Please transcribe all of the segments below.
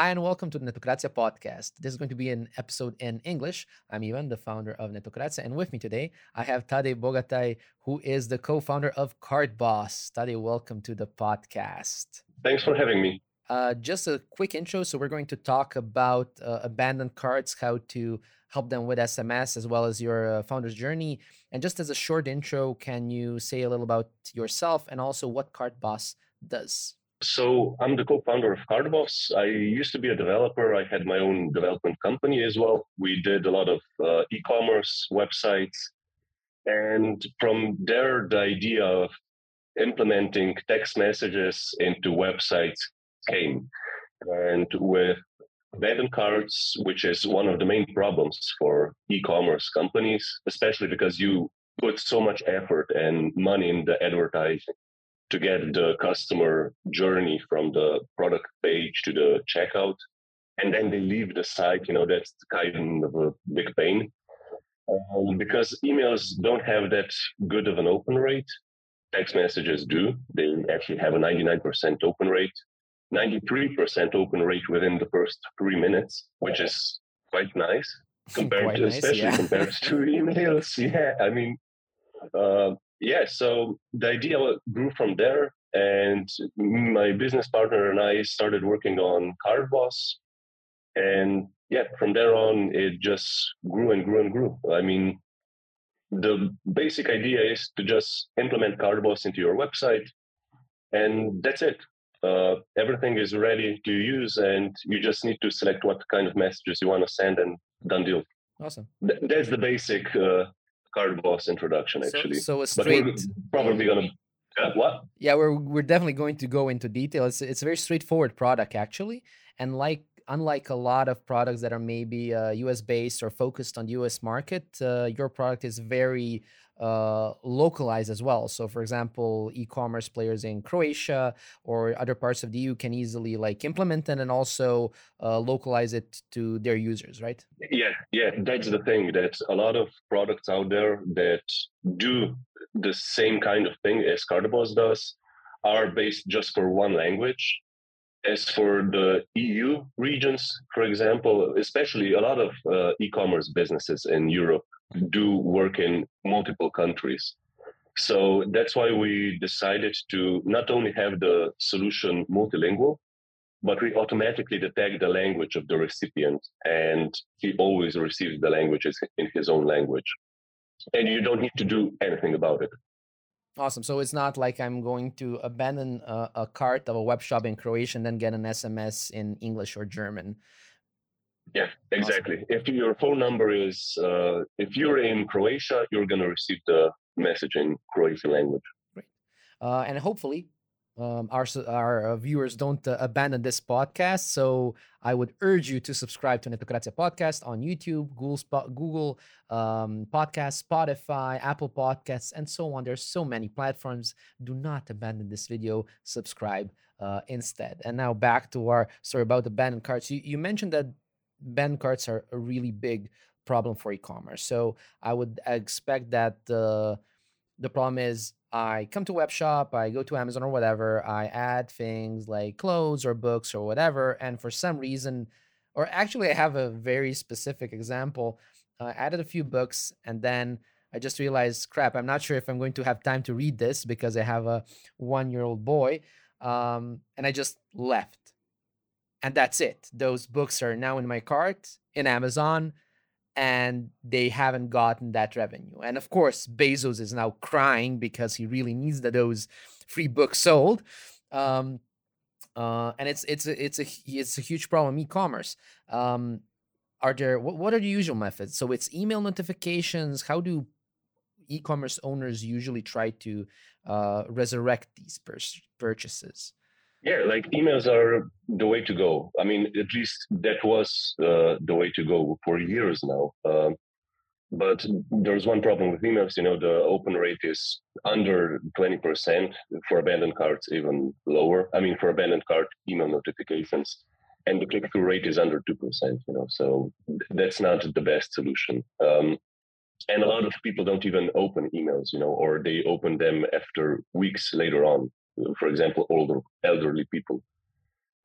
Hi, and welcome to the Netocracia podcast. This is going to be an episode in English. I'm Ivan, the founder of Netocracia, and with me today, I have Tadej Bogataj, who is the co founder of Cart Boss. Tadej, welcome to the podcast. Thanks for having me. Uh, just a quick intro. So, we're going to talk about uh, abandoned cards, how to help them with SMS, as well as your uh, founder's journey. And just as a short intro, can you say a little about yourself and also what Cart Boss does? So I'm the co-founder of CartBoss. I used to be a developer. I had my own development company as well. We did a lot of uh, e-commerce websites, and from there, the idea of implementing text messages into websites came. And with abandoned carts, which is one of the main problems for e-commerce companies, especially because you put so much effort and money in the advertising to get the customer journey from the product page to the checkout. And then they leave the site, you know, that's kind of a big pain. Um, because emails don't have that good of an open rate. Text messages do. They actually have a 99% open rate. 93% open rate within the first three minutes, which is quite nice compared quite to, nice, especially yeah. compared to emails. Yeah, I mean, uh, yeah. So the idea grew from there, and my business partner and I started working on Cart Boss, and yeah, from there on, it just grew and grew and grew. I mean, the basic idea is to just implement Cart Boss into your website, and that's it uh, everything is ready to use and you just need to select what kind of messages you want to send and done deal Awesome. Th- that's the basic uh, Cart Boss introduction actually so a but straight. we're probably gonna uh, what Yeah, we're we're definitely going to go into detail. It's it's a very straightforward product actually, and like unlike a lot of products that are maybe uh, U.S. based or focused on the U.S. market, uh, your product is very uh, localized as well. So, for example, e-commerce players in Croatia or other parts of the EU can easily like implement it and also uh, localize it to their users, right? yeah yeah that's the thing that a lot of products out there that do the same kind of thing as Cart Boss does are based just for one language as for the EU regions, for example, especially a lot of uh, e-commerce businesses in Europe do work in multiple countries. So that's why we decided to not only have the solution multilingual, but we automatically detect the language of the recipient and he always receives the languages in his own language. And you don't need to do anything about it. Awesome. So it's not like I'm going to abandon a, a cart of a web shop in Croatian and then get an SMS in English or German. Yeah, exactly. If your phone number is, uh, if you're in Croatia, you're going to receive the message in Croatian language. Uh, and hopefully, um, our our uh, viewers don't uh, abandon this podcast. So I would urge you to subscribe to Netocracia podcast on YouTube, Google Spo- Google um, Podcast, Spotify, Apple Podcasts, and so on. There's so many platforms. Do not abandon this video. Subscribe uh, instead. And now back to our story about abandoned carts. You, you mentioned that abandoned carts are a really big problem for e-commerce. So I would expect that the the problem is I come to web shop, I go to Amazon or whatever, I add things like clothes or books or whatever, and for some reason, or actually I have a very specific example. I added a few books and then I just realized, crap, I'm not sure if I'm going to have time to read this because I have a one-year-old boy, um, and I just left, and that's it. Those books are now in my cart in Amazon and they haven't gotten that revenue. And of course, Bezos is now crying because he really needs the, those free books sold. Um, uh, and it's it's a, it's a it's a huge problem. E-commerce. Um, are there what, what are the usual methods? So it's email notifications. How do e-commerce owners usually try to uh, resurrect these pur- purchases? Yeah, like emails are the way to go. I mean, at least that was uh, the way to go for years now. Um, but there's one problem with emails. You know, the open rate is under 20% for abandoned carts, even lower. I mean, for abandoned cart email notifications, and the click-through rate is under 2%. You know, so that's not the best solution. Um, and a lot of people don't even open emails. You know, or they open them after weeks later on for example, older elderly people.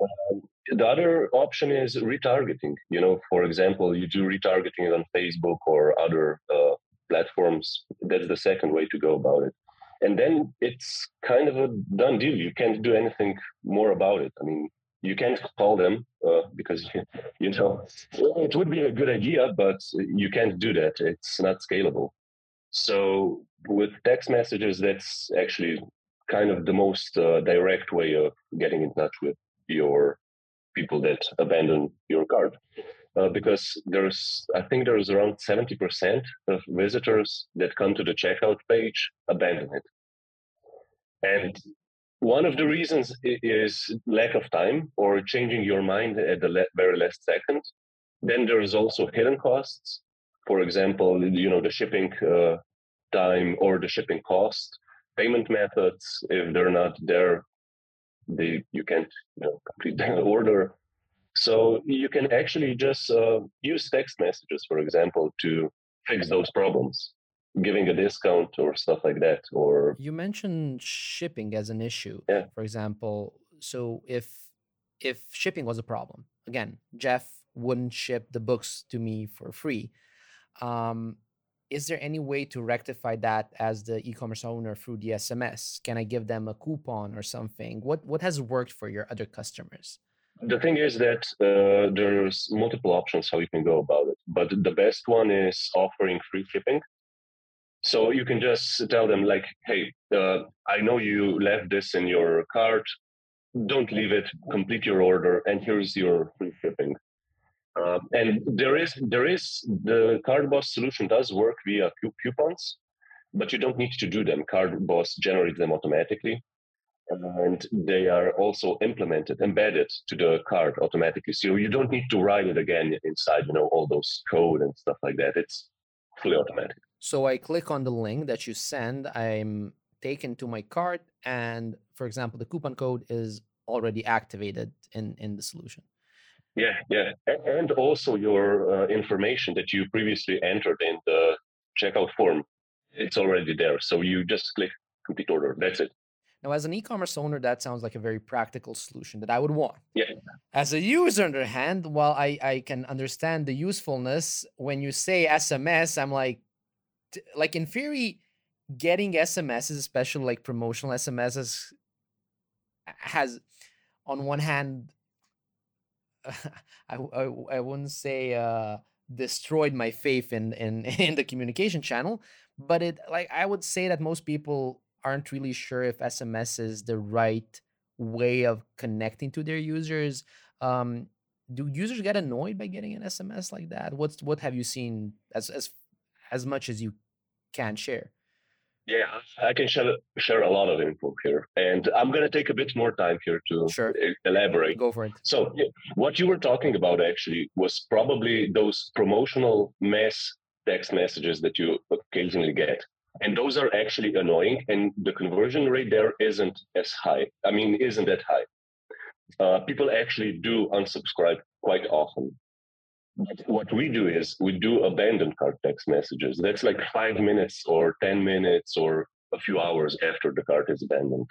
Um, the other option is retargeting. You know, for example, you do retargeting on Facebook or other uh, platforms. That's the second way to go about it. And then it's kind of a done deal. You can't do anything more about it. I mean, you can't call them uh, because you know it would be a good idea, but you can't do that. It's not scalable. So with text messages, that's actually kind of the most uh, direct way of getting in touch with your people that abandon your card. Uh, because there's, I think there's around 70% of visitors that come to the checkout page abandon it. And one of the reasons is lack of time or changing your mind at the very last second. Then there's also hidden costs. For example, you know, the shipping uh, time or the shipping cost, payment methods, if they're not there, they, you can't you know, complete the order. So you can actually just uh, use text messages, for example, to fix those problems, giving a discount or stuff like that. Or you mentioned shipping as an issue. Yeah. For example, so if if shipping was a problem, again, Jeff wouldn't ship the books to me for free. Um, is there any way to rectify that as the e-commerce owner through the SMS? Can I give them a coupon or something? What what has worked for your other customers? The thing is that uh, there's multiple options how you can go about it, but the best one is offering free shipping. So you can just tell them like, "Hey, uh, I know you left this in your cart. Don't leave it. Complete your order, and here's your free shipping." Uh, and there is there is the CartBoss solution does work via coupons, but you don't need to do them. CartBoss generates them automatically, and they are also implemented, embedded to the card automatically. So you don't need to write it again inside, you know, all those code and stuff like that. It's fully automatic. So I click on the link that you send. I'm taken to my cart, and for example, the coupon code is already activated in in the solution. Yeah, yeah, and also your uh, information that you previously entered in the checkout form, it's already there. So you just click complete order. That's it. Now, as an e-commerce owner, that sounds like a very practical solution that I would want. Yeah. As a user, on the other hand, while I, I can understand the usefulness, when you say SMS, I'm like, like in theory, getting SMSs, especially like promotional SMSs, has on one hand I, I, I wouldn't say uh, destroyed my faith in, in in the communication channel, but it like I would say that most people aren't really sure if SMS is the right way of connecting to their users. Um, do users get annoyed by getting an SMS like that? What's what have you seen as as as much as you can share? Yeah, I can share share a lot of info here, and I'm gonna take a bit more time here to sure. elaborate. Go for it. So, what you were talking about actually was probably those promotional mass text messages that you occasionally get, and those are actually annoying, and the conversion rate there isn't as high. I mean, isn't that high? Uh, people actually do unsubscribe quite often what we do is we do abandoned cart text messages. That's like five minutes or 10 minutes or a few hours after the cart is abandoned.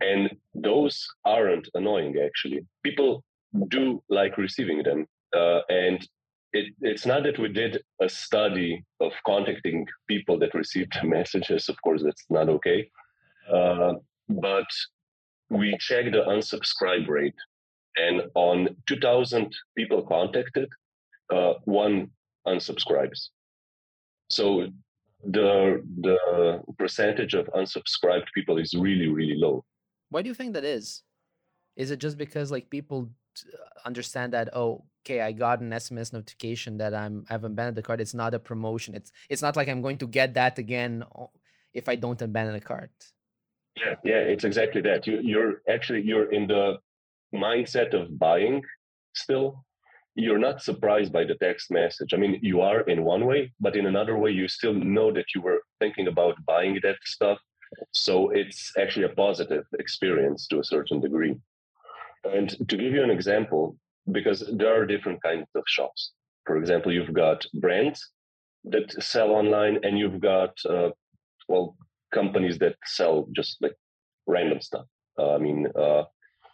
And those aren't annoying, actually. People do like receiving them. Uh, and it, it's not that we did a study of contacting people that received messages. Of course, that's not okay. Uh, but we check the unsubscribe rate and on 2000 people contacted uh, one unsubscribes. So the the percentage of unsubscribed people is really really low. Why do you think that is? Is it just because like people understand that oh okay i got an sms notification that i'm i've abandoned the cart it's not a promotion. It's it's not like i'm going to get that again if i don't abandon the cart yeah yeah it's exactly that. You, you're actually you're in the mindset of buying still, you're not surprised by the text message. I mean, you are in one way, but in another way, you still know that you were thinking about buying that stuff. So it's actually a positive experience to a certain degree. And to give you an example, because there are different kinds of shops. For example, you've got brands that sell online, and you've got, uh, well, companies that sell just like random stuff. Uh, I mean, uh,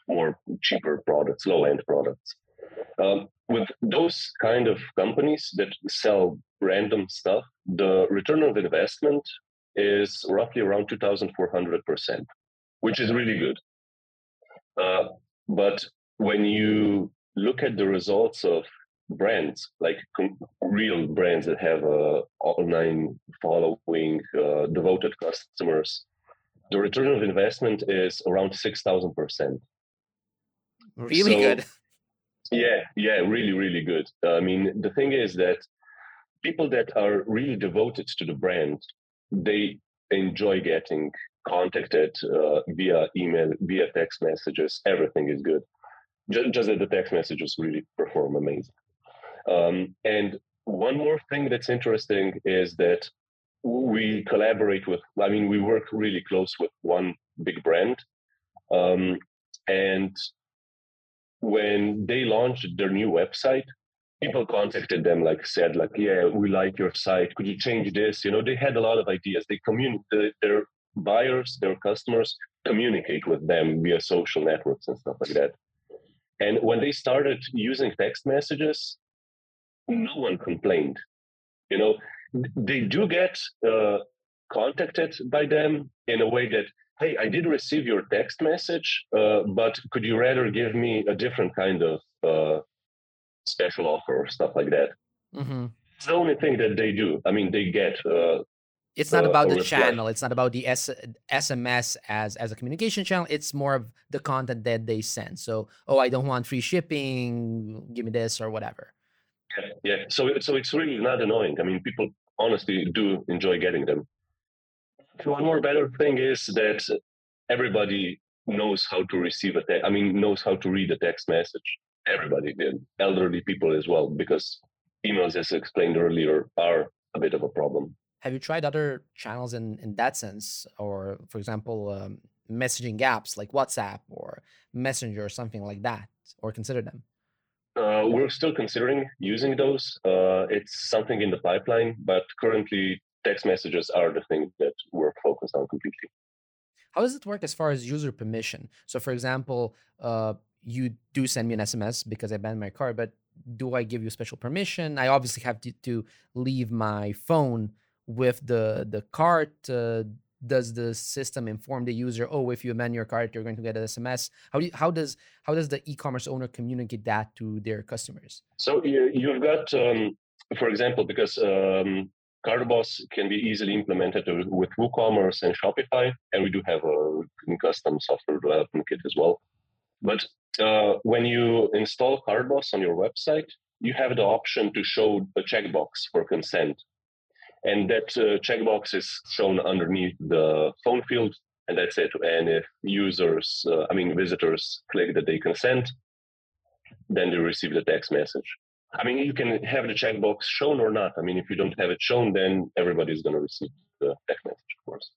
more cheaper products, low end products. Um, with those kind of companies that sell random stuff, the return of investment is roughly around 2,400%, which is really good. Uh, but when you look at the results of brands, like com- real brands that have a online following, uh, devoted customers, the return of investment is around 6,000%. Really so, good. Yeah, yeah, really, really good. Uh, I mean, the thing is that people that are really devoted to the brand, they enjoy getting contacted uh, via email, via text messages. Everything is good. Just, just that the text messages really perform amazing. Um, and one more thing that's interesting is that we collaborate with, I mean, we work really close with one big brand. Um, and when they launched their new website, people contacted them, like said, like, yeah, we like your site. Could you change this? You know, they had a lot of ideas. They communicate, their buyers, their customers communicate with them via social networks and stuff like that. And when they started using text messages, no one complained. You know, they do get uh, contacted by them in a way that hey, I did receive your text message, uh, but could you rather give me a different kind of uh, special offer or stuff like that? Mm-hmm. It's the only thing that they do. I mean, they get. Uh, it's not about the reply. channel. It's not about the S- SMS as as a communication channel. It's more of the content that they send. So, oh, I don't want free shipping. Give me this or whatever. Yeah, yeah. So, so it's really not annoying. I mean, people honestly do enjoy getting them. One more better thing is that everybody knows how to receive a text. I mean, knows how to read a text message. Everybody, the elderly people as well, because emails, as explained earlier, are a bit of a problem. Have you tried other channels in in that sense, or for example, um, messaging apps like WhatsApp or Messenger or something like that, or consider them? Uh, we're still considering using those. Uh, it's something in the pipeline, but currently text messages are the thing that we're focused on completely. How does it work as far as user permission? So, for example, uh, you do send me an SMS because I banned my card, but do I give you special permission? I obviously have to, to leave my phone with the the cart. Uh, does the system inform the user, oh, if you amend your cart, you're going to get an SMS? How do you, how does how does the e-commerce owner communicate that to their customers? So you, you've got, um, for example, because um, CartBoss can be easily implemented with WooCommerce and Shopify, and we do have a custom software development kit as well. But uh, when you install CartBoss on your website, you have the option to show a checkbox for consent. And that uh, checkbox is shown underneath the phone field, and that's it. And if users, uh, I mean visitors, click that they consent, then they receive the text message. I mean, you can have the checkbox shown or not. I mean, if you don't have it shown, then everybody's going to receive the text message, of course.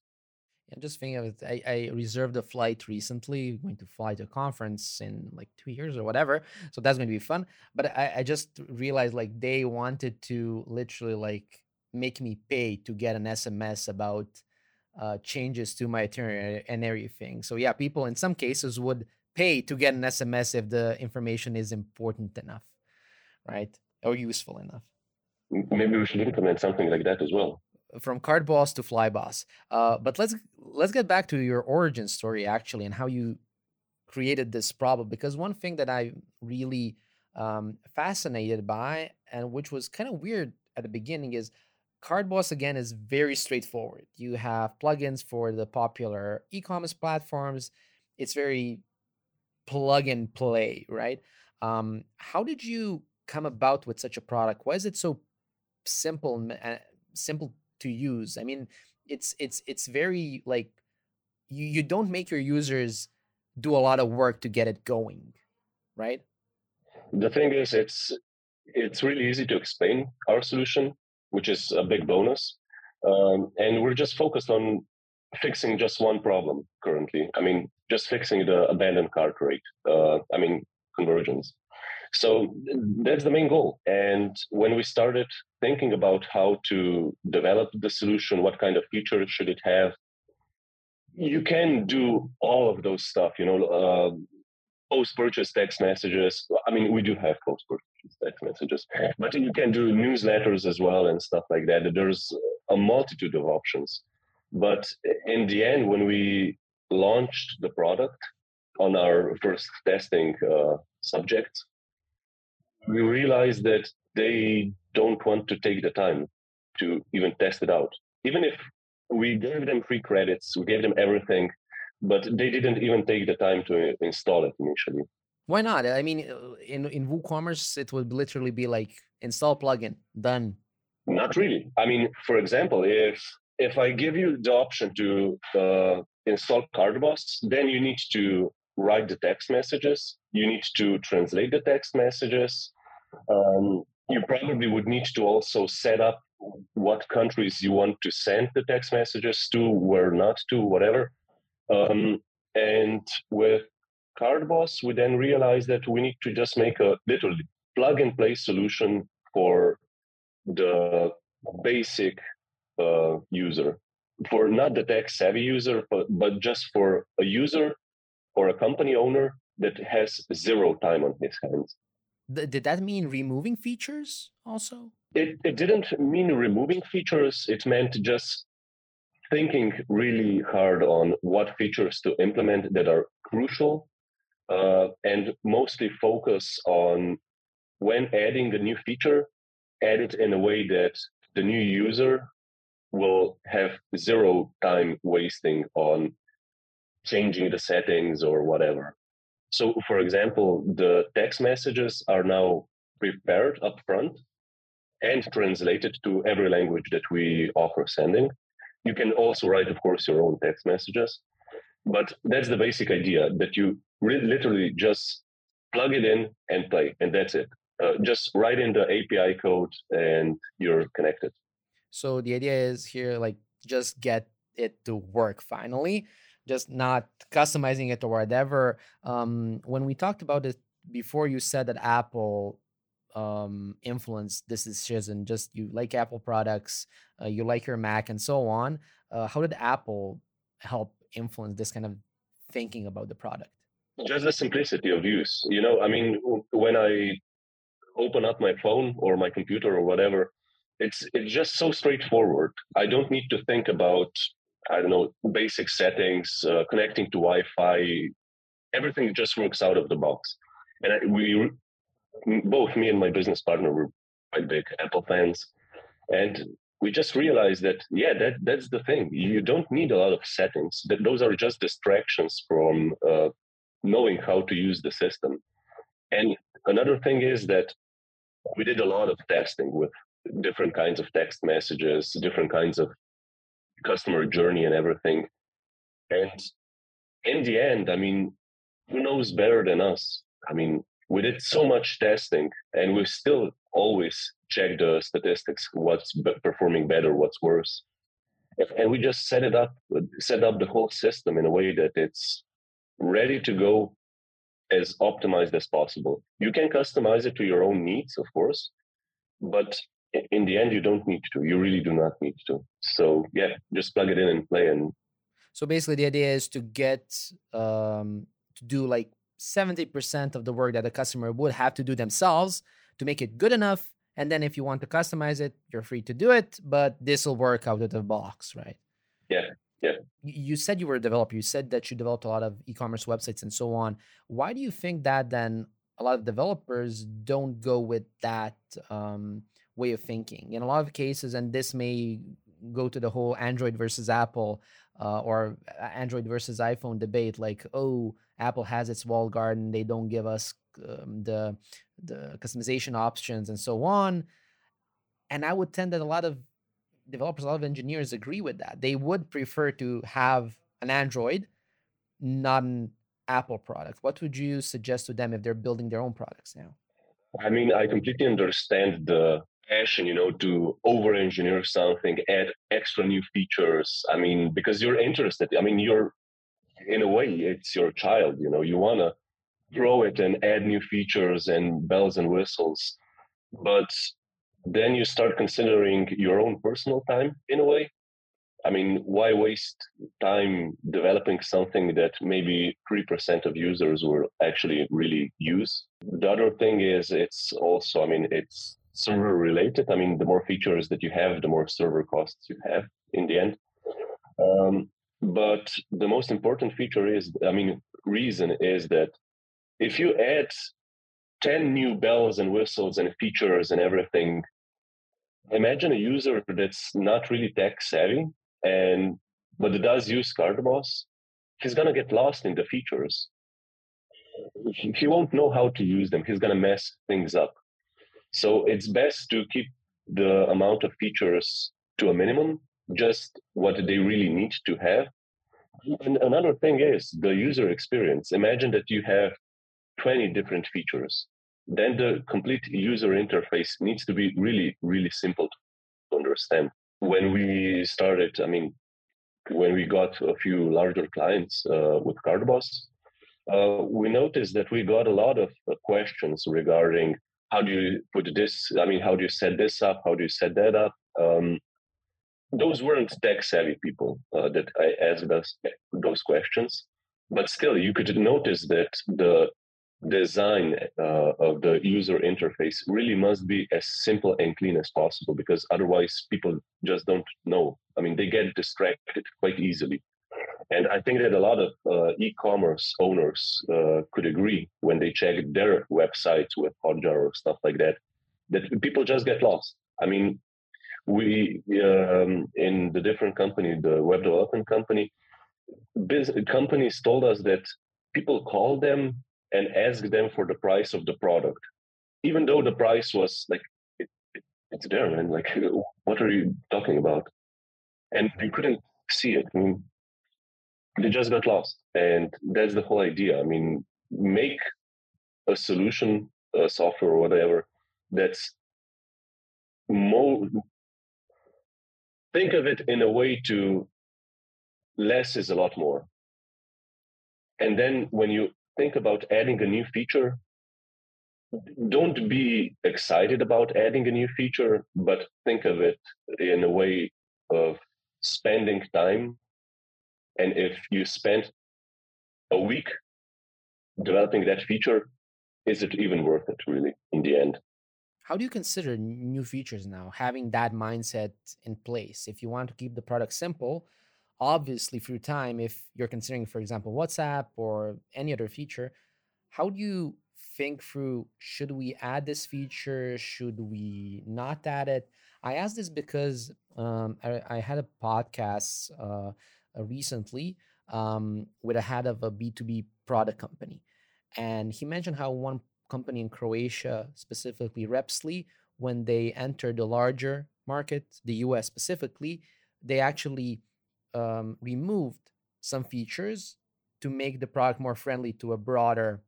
I'm just thinking of it. I, I reserved a flight recently, going to fly to a conference in like two years or whatever. So that's going to be fun. But I, I just realized like they wanted to literally like make me pay to get an SMS about uh, changes to my itinerary and everything. So yeah, people in some cases would pay to get an SMS if the information is important enough right? Or useful enough. Maybe we should implement something like that as well. From CartBoss to Flyboss. Uh, but let's let's get back to your origin story actually and how you created this problem because one thing that I really um, fascinated by and which was kind of weird at the beginning is CartBoss again is very straightforward. You have plugins for the popular e-commerce platforms. It's very plug and play, right? Um, how did you come about with such a product? Why is it so simple uh, simple to use? I mean, it's it's it's very like you you don't make your users do a lot of work to get it going, right? The thing is, it's it's really easy to explain our solution, which is a big bonus, um, and we're just focused on fixing just one problem currently. I mean, just fixing the abandoned cart rate. Uh, I mean, conversions. So that's the main goal. And when we started thinking about how to develop the solution, what kind of features should it have, you can do all of those stuff. You know, uh, post-purchase text messages. I mean, we do have post-purchase text messages, but you can do newsletters as well and stuff like that. There's a multitude of options. But in the end, when we launched the product on our first testing uh, subjects, we realized that they don't want to take the time to even test it out. Even if we gave them free credits, we gave them everything, but they didn't even take the time to install it initially. Why not? I mean, uh, in in WooCommerce, it would literally be like install plugin, done. Not really. I mean, for example, if if I give you the option to uh, install CartBoss, then you need to write the text messages. You need to translate the text messages. Um, you probably would need to also set up what countries you want to send the text messages to, where not to, whatever. Um, and with CartBoss, we then realized that we need to just make a literally plug and play solution for the basic uh, user, for not the tech savvy user, but, but just for a user or a company owner that has zero time on his hands. did that mean removing features also? It, it didn't mean removing features. It meant just thinking really hard on what features to implement that are crucial uh, and mostly focus on when adding a new feature, add it in a way that the new user will have zero time wasting on changing the settings or whatever. So, for example, the text messages are now prepared up front and translated to every language that we offer sending. You can also write, of course, your own text messages. But that's the basic idea that you re- literally just plug it in and play, and that's it. Uh, just write in the API code and you're connected. So the idea is here, like, just get it to work finally, just not customizing it or whatever. Um, when we talked about it before, you said that Apple um, influence this decision? Just you like Apple products, uh, you like your Mac, and so on. Uh, how did Apple help influence this kind of thinking about the product? Just the simplicity of use. You know, I mean, when I open up my phone or my computer or whatever, it's it's just so straightforward. I don't need to think about I don't know basic settings, uh, connecting to Wi-Fi. Everything just works out of the box, and I, we both me and my business partner were quite big Apple fans, and we just realized that yeah, that that's the thing. You don't need a lot of settings. That those are just distractions from uh, knowing how to use the system. And another thing is that we did a lot of testing with different kinds of text messages, different kinds of customer journey, and everything. And in the end, I mean, who knows better than us? I mean, we did so much testing and we still always check the statistics what's performing better what's worse and we just set it up uh, set up the whole system in a way that it's ready to go as optimized as possible you can customize it to your own needs of course but in the end you don't need to you really do not need to so yeah just plug it in and play and so basically the idea is to get um to do like 70% of the work that the customer would have to do themselves to make it good enough. And then if you want to customize it, you're free to do it, but this will work out of the box, right? Yeah. Yeah. You said you were a developer. You said that you developed a lot of e commerce websites and so on. Why do you think that then a lot of developers don't go with that um, way of thinking? In a lot of cases, and this may go to the whole Android versus Apple uh, or Android versus iPhone debate, like, oh, Apple has its walled garden. They don't give us um, the the customization options and so on. And I would tend that a lot of developers, a lot of engineers agree with that. They would prefer to have an Android, not an Apple product. What would you suggest to them if they're building their own products now? I mean, I completely understand the passion, you know, to over engineer something, add extra new features. I mean, because you're interested. I mean, you're in a way, it's your child. You know, you want to grow it and add new features and bells and whistles, but then you start considering your own personal time in a way. I mean, why waste time developing something that maybe 3% of users will actually really use? The other thing is it's also, I mean, it's server related. I mean, the more features that you have, the more server costs you have in the end. Um, but the most important feature is, I mean, reason is that if you add 10 new bells and whistles and features and everything, imagine a user that's not really tech savvy and but does use CartBoss, he's gonna get lost in the features. He won't know how to use them. He's gonna mess things up. So it's best to keep the amount of features to a minimum, just what they really need to have. And another thing is the user experience. Imagine that you have 20 different features. Then the complete user interface needs to be really, really simple to understand. When we started, I mean, when we got a few larger clients uh, with CartBoss, uh, we noticed that we got a lot of uh, questions regarding how do you put this i mean how do you set this up? How do you set that up? Um, those weren't tech savvy people uh, that i asked us those questions but still you could notice that the design uh, of the user interface really must be as simple and clean as possible because otherwise people just don't know. I mean they get distracted quite easily and I think that a lot of uh, e-commerce owners uh, could agree when they check their websites with Hotjar or stuff like that, that people just get lost. I mean, we um, in the different company, the web development company, companies told us that people call them and ask them for the price of the product, even though the price was like it, it, it's there, man. Like, what are you talking about? And you couldn't see it. I mean, they just got lost. And that's the whole idea. I mean make a solution a software or whatever that's more think of it in a way to less is a lot more. And then when you think about adding a new feature don't be excited about adding a new feature but think of it in a way of spending time and if you spend a week developing that feature, is it even worth it really in the end? How do you consider new features now, having that mindset in place? If you want to keep the product simple, obviously through time, if you're considering, for example, WhatsApp or any other feature, how do you think through should we add this feature? Should we not add it? I ask this because um, I, I, had a podcast uh, recently um, with a head of a B2B product company. And he mentioned how one company in Croatia, specifically Repsly, when they entered the larger market, the US specifically, they actually um, removed some features to make the product more friendly to a broader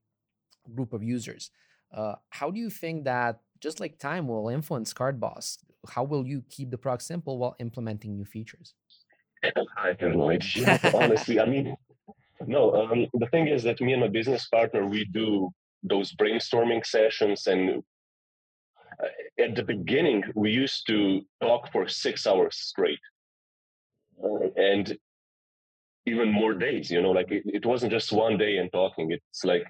group of users. Uh, how do you think that, just like time will influence CartBoss, how will you keep the product simple while implementing new features? I have no idea. Honestly, I mean, no. Um, the thing is that me and my business partner we do those brainstorming sessions, and uh, at the beginning we used to talk for six hours straight, uh, and even more days. You know, like it, it wasn't just one day and talking. It's like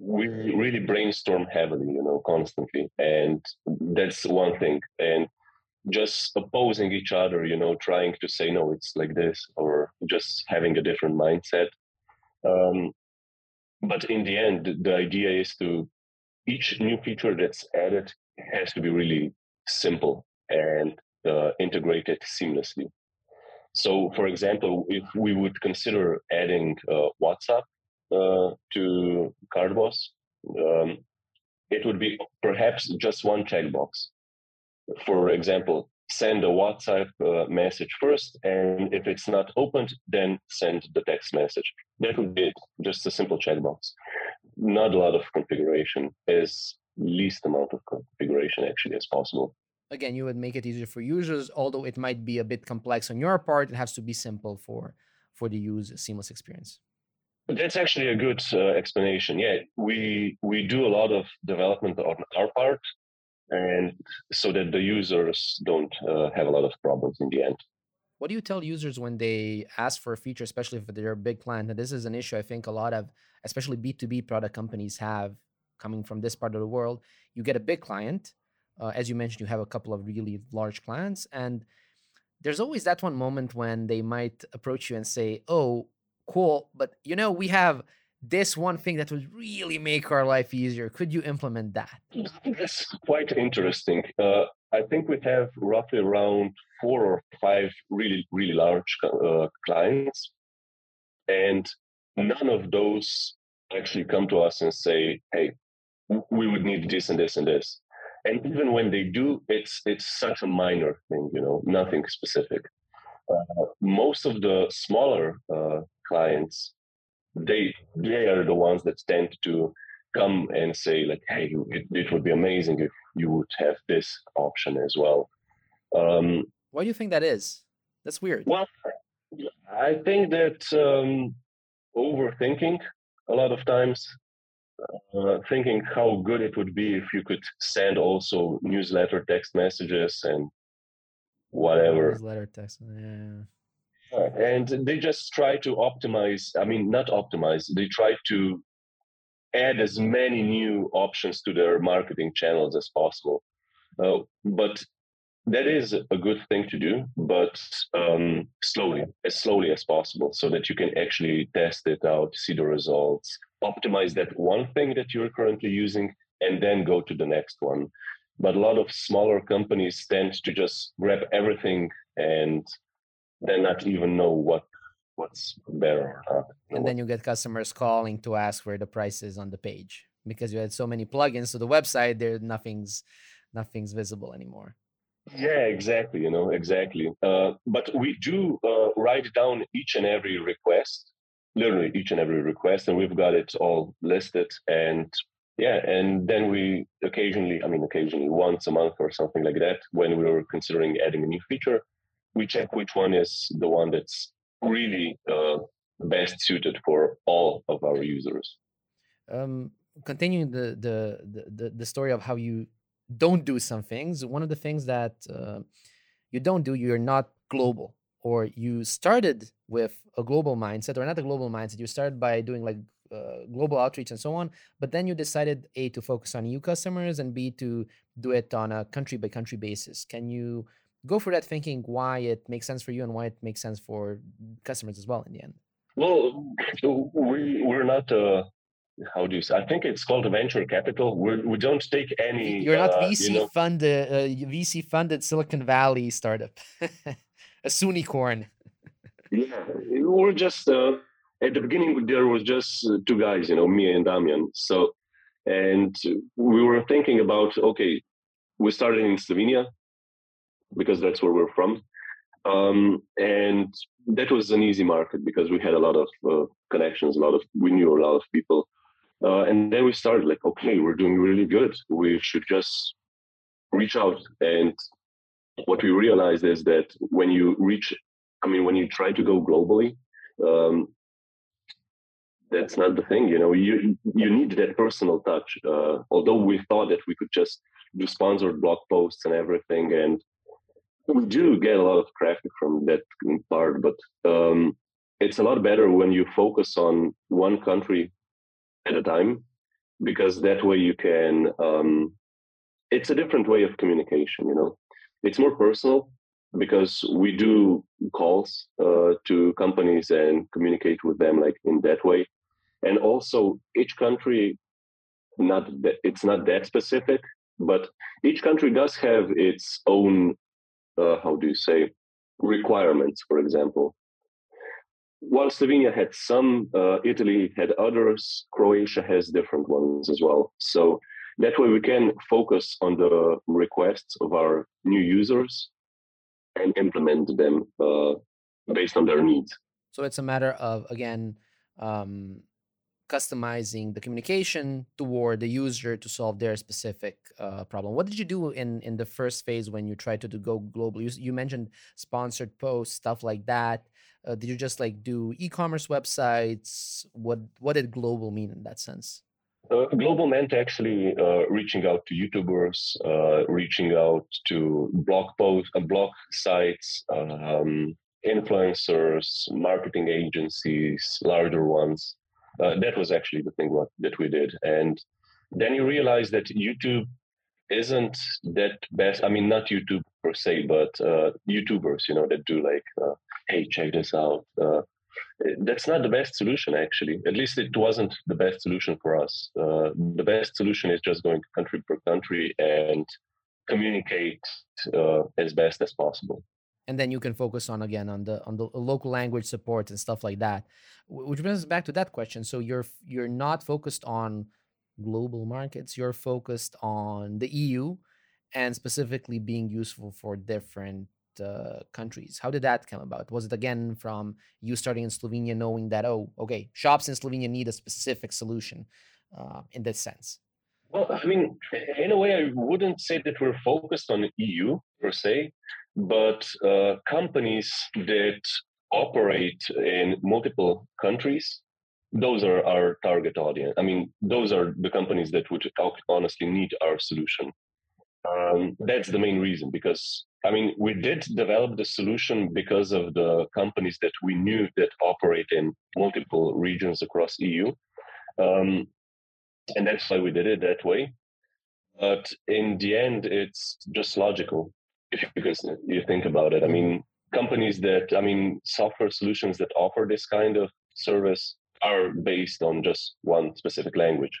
we really brainstorm heavily, you know, constantly, and that's one thing. And just opposing each other, you know, trying to say, no, it's like this, or just having a different mindset. Um, but in the end, the idea is to each new feature that's added has to be really simple and uh, integrated seamlessly. So, for example, if we would consider adding uh, WhatsApp uh, to CartBoss, um, it would be perhaps just one checkbox for example, send a WhatsApp uh, message first, and if it's not opened, then send the text message. That would be it, just a simple checkbox. Not a lot of configuration, as least amount of configuration actually as possible. Again, you would make it easier for users, although it might be a bit complex on your part. It has to be simple for for the use seamless experience. That's actually a good uh, explanation. Yeah, we we do a lot of development on our part, and so that the users don't uh, have a lot of problems in the end. What do you tell users when they ask for a feature, especially if they're a big client? And this is an issue I think a lot of, especially B2B product companies have coming from this part of the world. You get a big client. Uh, as you mentioned, you have a couple of really large clients. And there's always that one moment when they might approach you and say, Oh, cool. But you know, we have this one thing that would really make our life easier. Could you implement that? That's quite interesting. Uh, I think we have roughly around four or five really, really large uh, clients. And none of those actually come to us and say, hey, we would need this and this and this. And even when they do, it's it's such a minor thing, you know, nothing specific. Uh, most of the smaller uh, clients they they are the ones that tend to come and say like hey it, it would be amazing if you would have this option as well. Um, why do you think that is? That's weird. well i think that um, overthinking a lot of times uh, thinking how good it would be if you could send also newsletter text messages and whatever. Newsletter text yeah and they just try to optimize i mean not optimize they try to add as many new options to their marketing channels as possible. Uh, but that is a good thing to do but um, slowly as slowly as possible so that you can actually test it out see the results optimize that one thing that you're currently using and then go to the next one. But a lot of smaller companies tend to just grab everything and then not even know what what's better or not. And then you get customers calling to ask where the price is on the page because you had so many plugins to the website. There, nothing's nothing's visible anymore. Yeah, exactly. You know, exactly. Uh, but we do uh, write down each and every request, literally each and every request, and we've got it all listed. And yeah, and then we occasionally, I mean, occasionally once a month or something like that, when we were considering adding a new feature, we check which one is the one that's really uh, best suited for all of our users. Um, continuing the, the, the the story of how you don't do some things, one of the things that uh, you don't do, you're not global, or you started with a global mindset, or not a global mindset. You started by doing like uh, global outreach and so on, but then you decided a to focus on new customers and b to do it on a country by country basis. Can you go for that thinking why it makes sense for you and why it makes sense for customers as well in the end well we we're not uh how do you say? I think it's called a venture capital. We're, we do not take any. You're not uh, VC you know, funded, uh, VC funded Silicon Valley startup, a Sunicorn. yeah, we're just uh, at the beginning. There was just uh, two guys, you know, me and Damian. So, and we were thinking about okay, we started in Slovenia because that's where we're from. Um, and that was an easy market because we had a lot of uh, connections, a lot of we knew a lot of people. Uh, and then we started like, okay, we're doing really good. We should just reach out. And what we realized is that when you reach, I mean, when you try to go globally, um, that's not the thing. You know, you you need that personal touch. Uh, although we thought that we could just do sponsored blog posts and everything, and we do get a lot of traffic from that part, but um, it's a lot better when you focus on one country at a time, because that way you can. Um, it's a different way of communication. You know, it's more personal because we do calls uh, to companies and communicate with them like in that way, and also each country, not that it's not that specific, but each country does have its own uh, how do you say, requirements, for example. While Slovenia had some, uh, Italy had others, Croatia has different ones as well. So that way we can focus on the requests of our new users and implement them uh, based on their needs. So it's a matter of, again, um, customizing the communication toward the user to solve their specific uh, problem. What did you do in in the first phase when you tried to, to go global? You, you mentioned sponsored posts, stuff like that. Uh, did you just like do e-commerce websites? What what did global mean in that sense? Uh, global meant actually uh, reaching out to YouTubers, uh, reaching out to blog posts, uh, blog sites, um, influencers, marketing agencies, larger ones. Uh, that was actually the thing what, that we did. And then you realize that YouTube isn't that best. I mean, not YouTube per se, but uh, YouTubers, you know, that do like, uh, hey, check this out. Uh, that's not the best solution, actually. At least it wasn't the best solution for us. Uh, the best solution is just going country per country and communicate uh, as best as possible and then you can focus on again on the on the local language support and stuff like that. Which brings us back to that question. So you're you're not focused on global markets you're focused on the eu and specifically being useful for different uh, countries. How did that come about? Was it again from you starting in slovenia knowing that oh okay shops in slovenia need a specific solution uh, in this sense well i mean in a way i wouldn't say that we're focused on eu per se but uh, companies that operate in multiple countries those are our target audience. I mean those are the companies that would honestly need our solution. Um, that's the main reason because i mean we did develop the solution because of the companies that we knew that operate in multiple regions across eu um, and that's why we did it that way but in the end it's just logical if you can you think about it. I mean, companies that I mean, software solutions that offer this kind of service are based on just one specific language.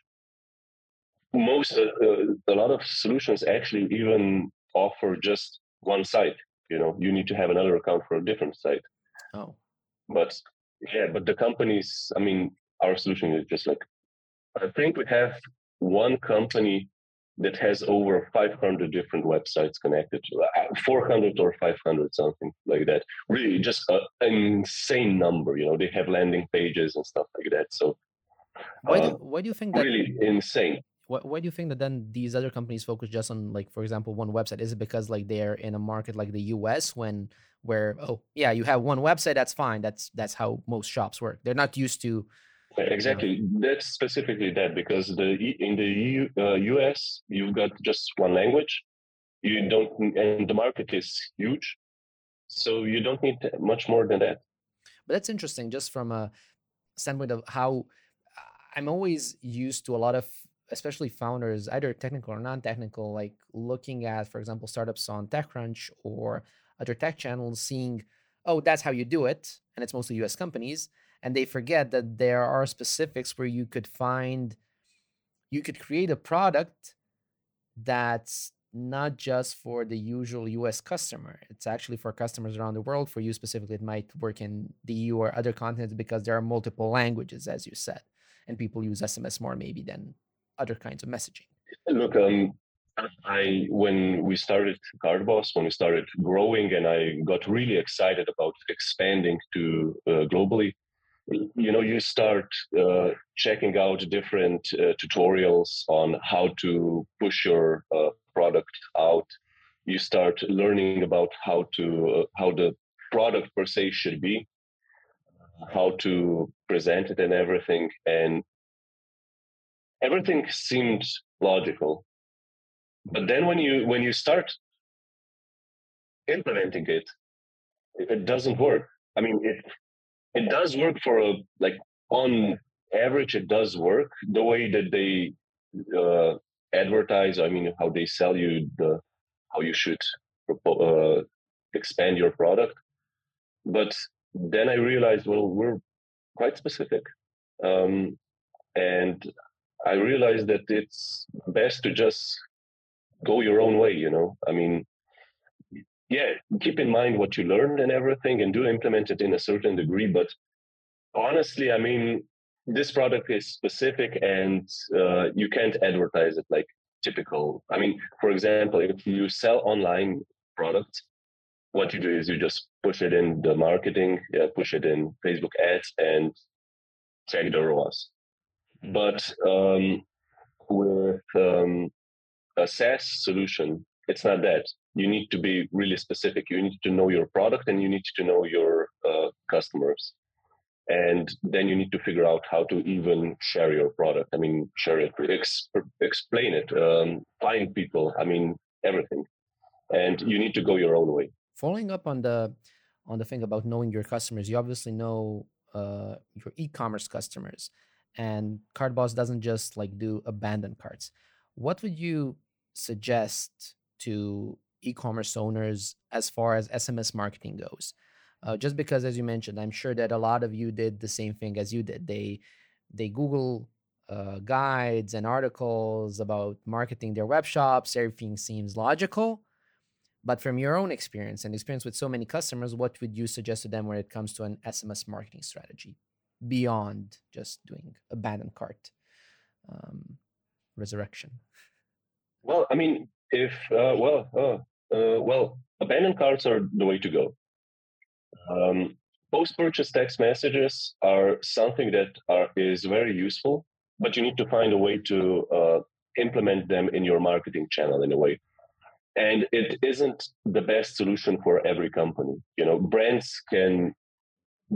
Most uh, uh, a lot of solutions actually even offer just one site. You know, you need to have another account for a different site. Oh, but yeah, but the companies. I mean, our solution is just like I think we have one company that has over 500 different websites connected to uh, 400 or 500 something like that. Really just a, an insane number you know they have landing pages and stuff like that. So why do, uh, why do you think that really insane. why, why do you think that then these other companies focus just on like for example one website? Is it because like they're in a market like the us when where oh yeah you have one website that's fine. That's that's how most shops work. They're not used to Exactly. That's specifically that because the in the EU, uh, US you've got just one language. You don't, and the market is huge, so you don't need much more than that. But that's interesting, just from a standpoint of how I'm always used to a lot of, especially founders, either technical or non-technical, like looking at, for example, startups on TechCrunch or other tech channels, seeing, oh, that's how you do it, and it's mostly U.S. companies and they forget that there are specifics where you could find you could create a product that's not just for the usual US customer. It's actually for customers around the world. For you specifically, it might work in the EU or other continents because there are multiple languages, as you said, and people use SMS more maybe than other kinds of messaging. Look, um, I when we started CartBoss, when we started growing, and I got really excited about expanding to uh, globally you know you start uh, checking out different uh, tutorials on how to push your uh, product out. You start learning about how to uh, how the product per se should be how to present it and everything and everything seemed logical. But then when you when you start implementing it it doesn't work. I mean it it does work for a like on average it does work. The way that they uh, advertise i mean how they sell you the how you should uh, expand your product. But then i realized well we're quite specific um, and i realized that it's best to just go your own way you know? I mean yeah, keep in mind what you learned and everything and do implement it in a certain degree. But honestly, I mean, this product is specific and uh, you can't advertise it like typical. I mean, for example, if you sell online products, what you do is you just push it in the marketing, yeah, push it in Facebook ads and check the ROAS. Mm-hmm. But um, with um, a SaaS solution, it's not that you need to be really specific. You need to know your product and you need to know your uh, customers. And then you need to figure out how to even share your product. I mean, share it, ex- explain it, um, find people. I mean, everything. And you need to go your own way. Following up on the on the thing about knowing your customers. You obviously know uh, your e-commerce customers, and CartBoss doesn't just like do abandoned carts. What would you suggest to e-commerce owners as far as SMS marketing goes? Uh, just because, as you mentioned, I'm sure that a lot of you did the same thing as you did. They they Google uh, guides and articles about marketing their web shops. Everything seems logical. But from your own experience and experience with so many customers, what would you suggest to them when it comes to an SMS marketing strategy beyond just doing abandoned cart um, resurrection? Well, I mean, if uh, well, uh, well, abandoned carts are the way to go. Um, post-purchase text messages are something that are is very useful but you need to find a way to uh, implement them in your marketing channel in a way. And it isn't the best solution for every company. You know brands can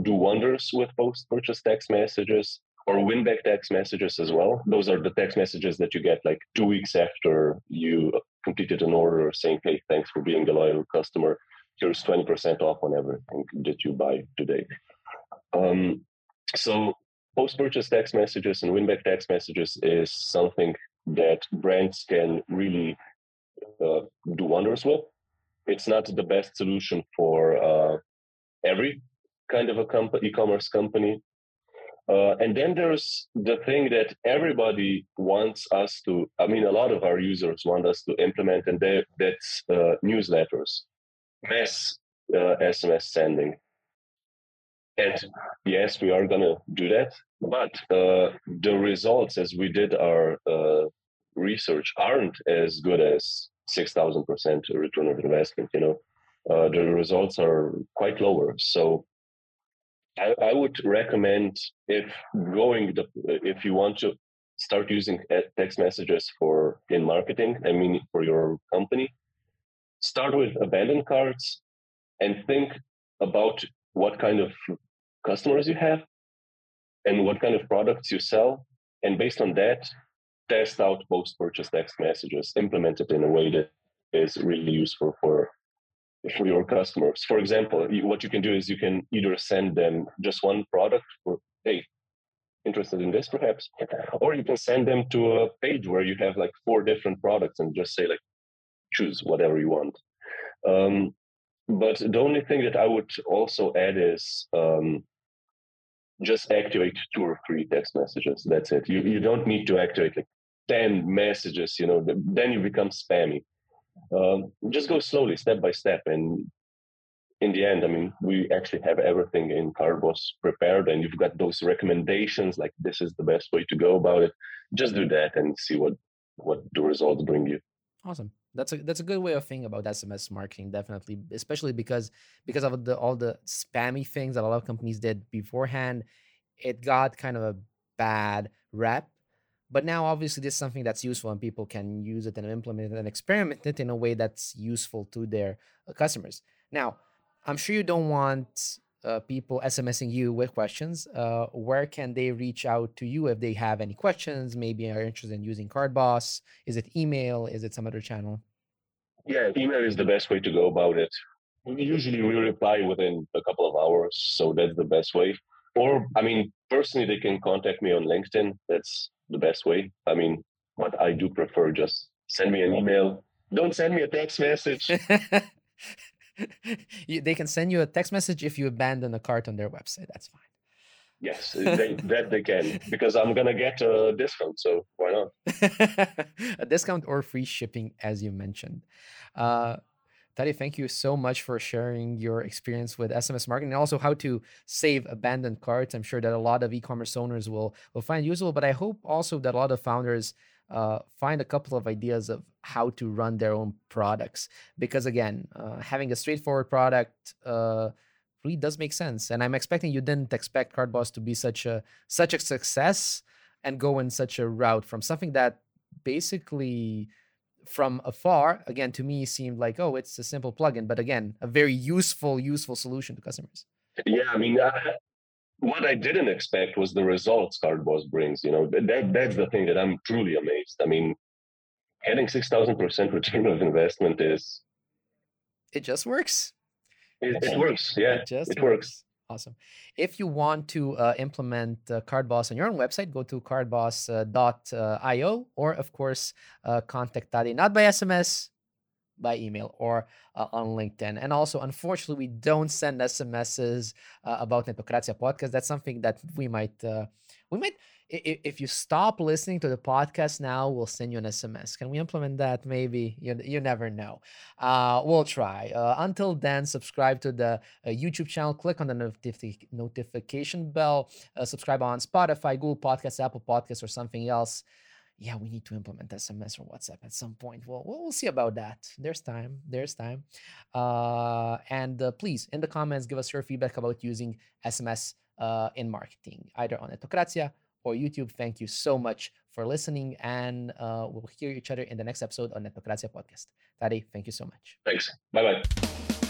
do wonders with post purchase text messages or win back text messages as well. Those are the text messages that you get like two weeks after you completed an order saying hey thanks for being a loyal customer here's 20% off on everything that you buy today um, so post-purchase text messages and win-back text messages is something that brands can really uh, do wonders with. It's not the best solution for uh, every kind of a comp- e-commerce company. Uh, and then there's the thing that everybody wants us to, I mean, a lot of our users want us to implement, and that's uh, newsletters, mass SMS uh, sending. And yes, we are going to do that. But uh, the results, as we did our uh, research, aren't as good as 6,000% return of investment. You know, uh, the results are quite lower. So I, I, would recommend if mm-hmm. going the, if you want to start using text messages for in marketing, I mean for your company, start with abandoned carts and think about what kind of customers you have and what kind of products you sell. And based on that, test out post purchase text messages, implement it in a way that is really useful for for your customers. For example, what you can do is you can either send them just one product for, hey, interested in this perhaps, or you can send them to a page where you have like four different products and just say like, choose whatever you want. Um, but the only thing that I would also add is um, just activate two or three text messages. That's it. You you don't need to activate like ten messages. You know, then you become spammy. Um, just go slowly, step by step, and in the end, I mean, we actually have everything in CartBoss prepared, and you've got those recommendations. Like this is the best way to go about it. Just do that and see what what the results bring you. Awesome that's a that's a good way of thinking about SMS marketing, definitely, especially because because of the all the spammy things that a lot of companies did beforehand, it got kind of a bad rep. But now, obviously, this is something that's useful, and people can use it and implement it and experiment it in a way that's useful to their uh, customers. Now, I'm sure you don't want uh, people SMSing you with questions, uh, where can they reach out to you if they have any questions? Maybe are interested in using CartBoss? Is it email? Is it some other channel? Yeah, email is the best way to go about it. Usually we reply within a couple of hours, so that's the best way. Or, I mean, personally, they can contact me on LinkedIn. That's the best way. I mean, but I do prefer, just send me an email. Don't send me a text message. they can send you a text message if you abandon a cart on their website. That's fine. Yes, they, that they can because I'm gonna get a discount. So why not? a discount or free shipping, as you mentioned. Uh, Tadej, thank you so much for sharing your experience with SMS marketing and also how to save abandoned carts. I'm sure that a lot of e-commerce owners will will find useful, but I hope also that a lot of founders uh, find a couple of ideas of how to run their own products because again uh, having a straightforward product uh, really does make sense and i'm expecting you didn't expect CartBoss to be such a such a success and go in such a route from something that basically from afar again to me seemed like oh it's a simple plugin but again a very useful useful solution to customers yeah i mean what I didn't expect was the results CartBoss brings. You know, that that's the thing that I'm truly amazed. I mean, getting six thousand percent return of investment is it just works. It, it works. Yeah, It just it works. works. Awesome. If you want to uh, implement uh, CardBoss on your own website, go to cartboss.io or, of course, uh, contact Tadej not by SMS, by email or uh, on LinkedIn. And also, unfortunately, we don't send SMSs uh, about Netokracija podcast. That's something that we might, uh, we might, if you stop listening to the podcast now, we'll send you an SMS. Can we implement that? Maybe you, you never know. Uh, we'll try. Uh, until then, subscribe to the uh, YouTube channel. Click on the notifi- notification bell. Uh, subscribe on Spotify, Google Podcasts, Apple Podcasts, or something else yeah, we need to implement SMS or WhatsApp at some point. Well, we'll, we'll see about that. There's time. There's time. Uh, and uh, please, in the comments, give us your feedback about using SMS uh, in marketing, either on Netokracija or YouTube. Thank you so much for listening, and uh, we'll hear each other in the next episode on Netokracija podcast. Tadej, thank you so much. Thanks. Bye bye.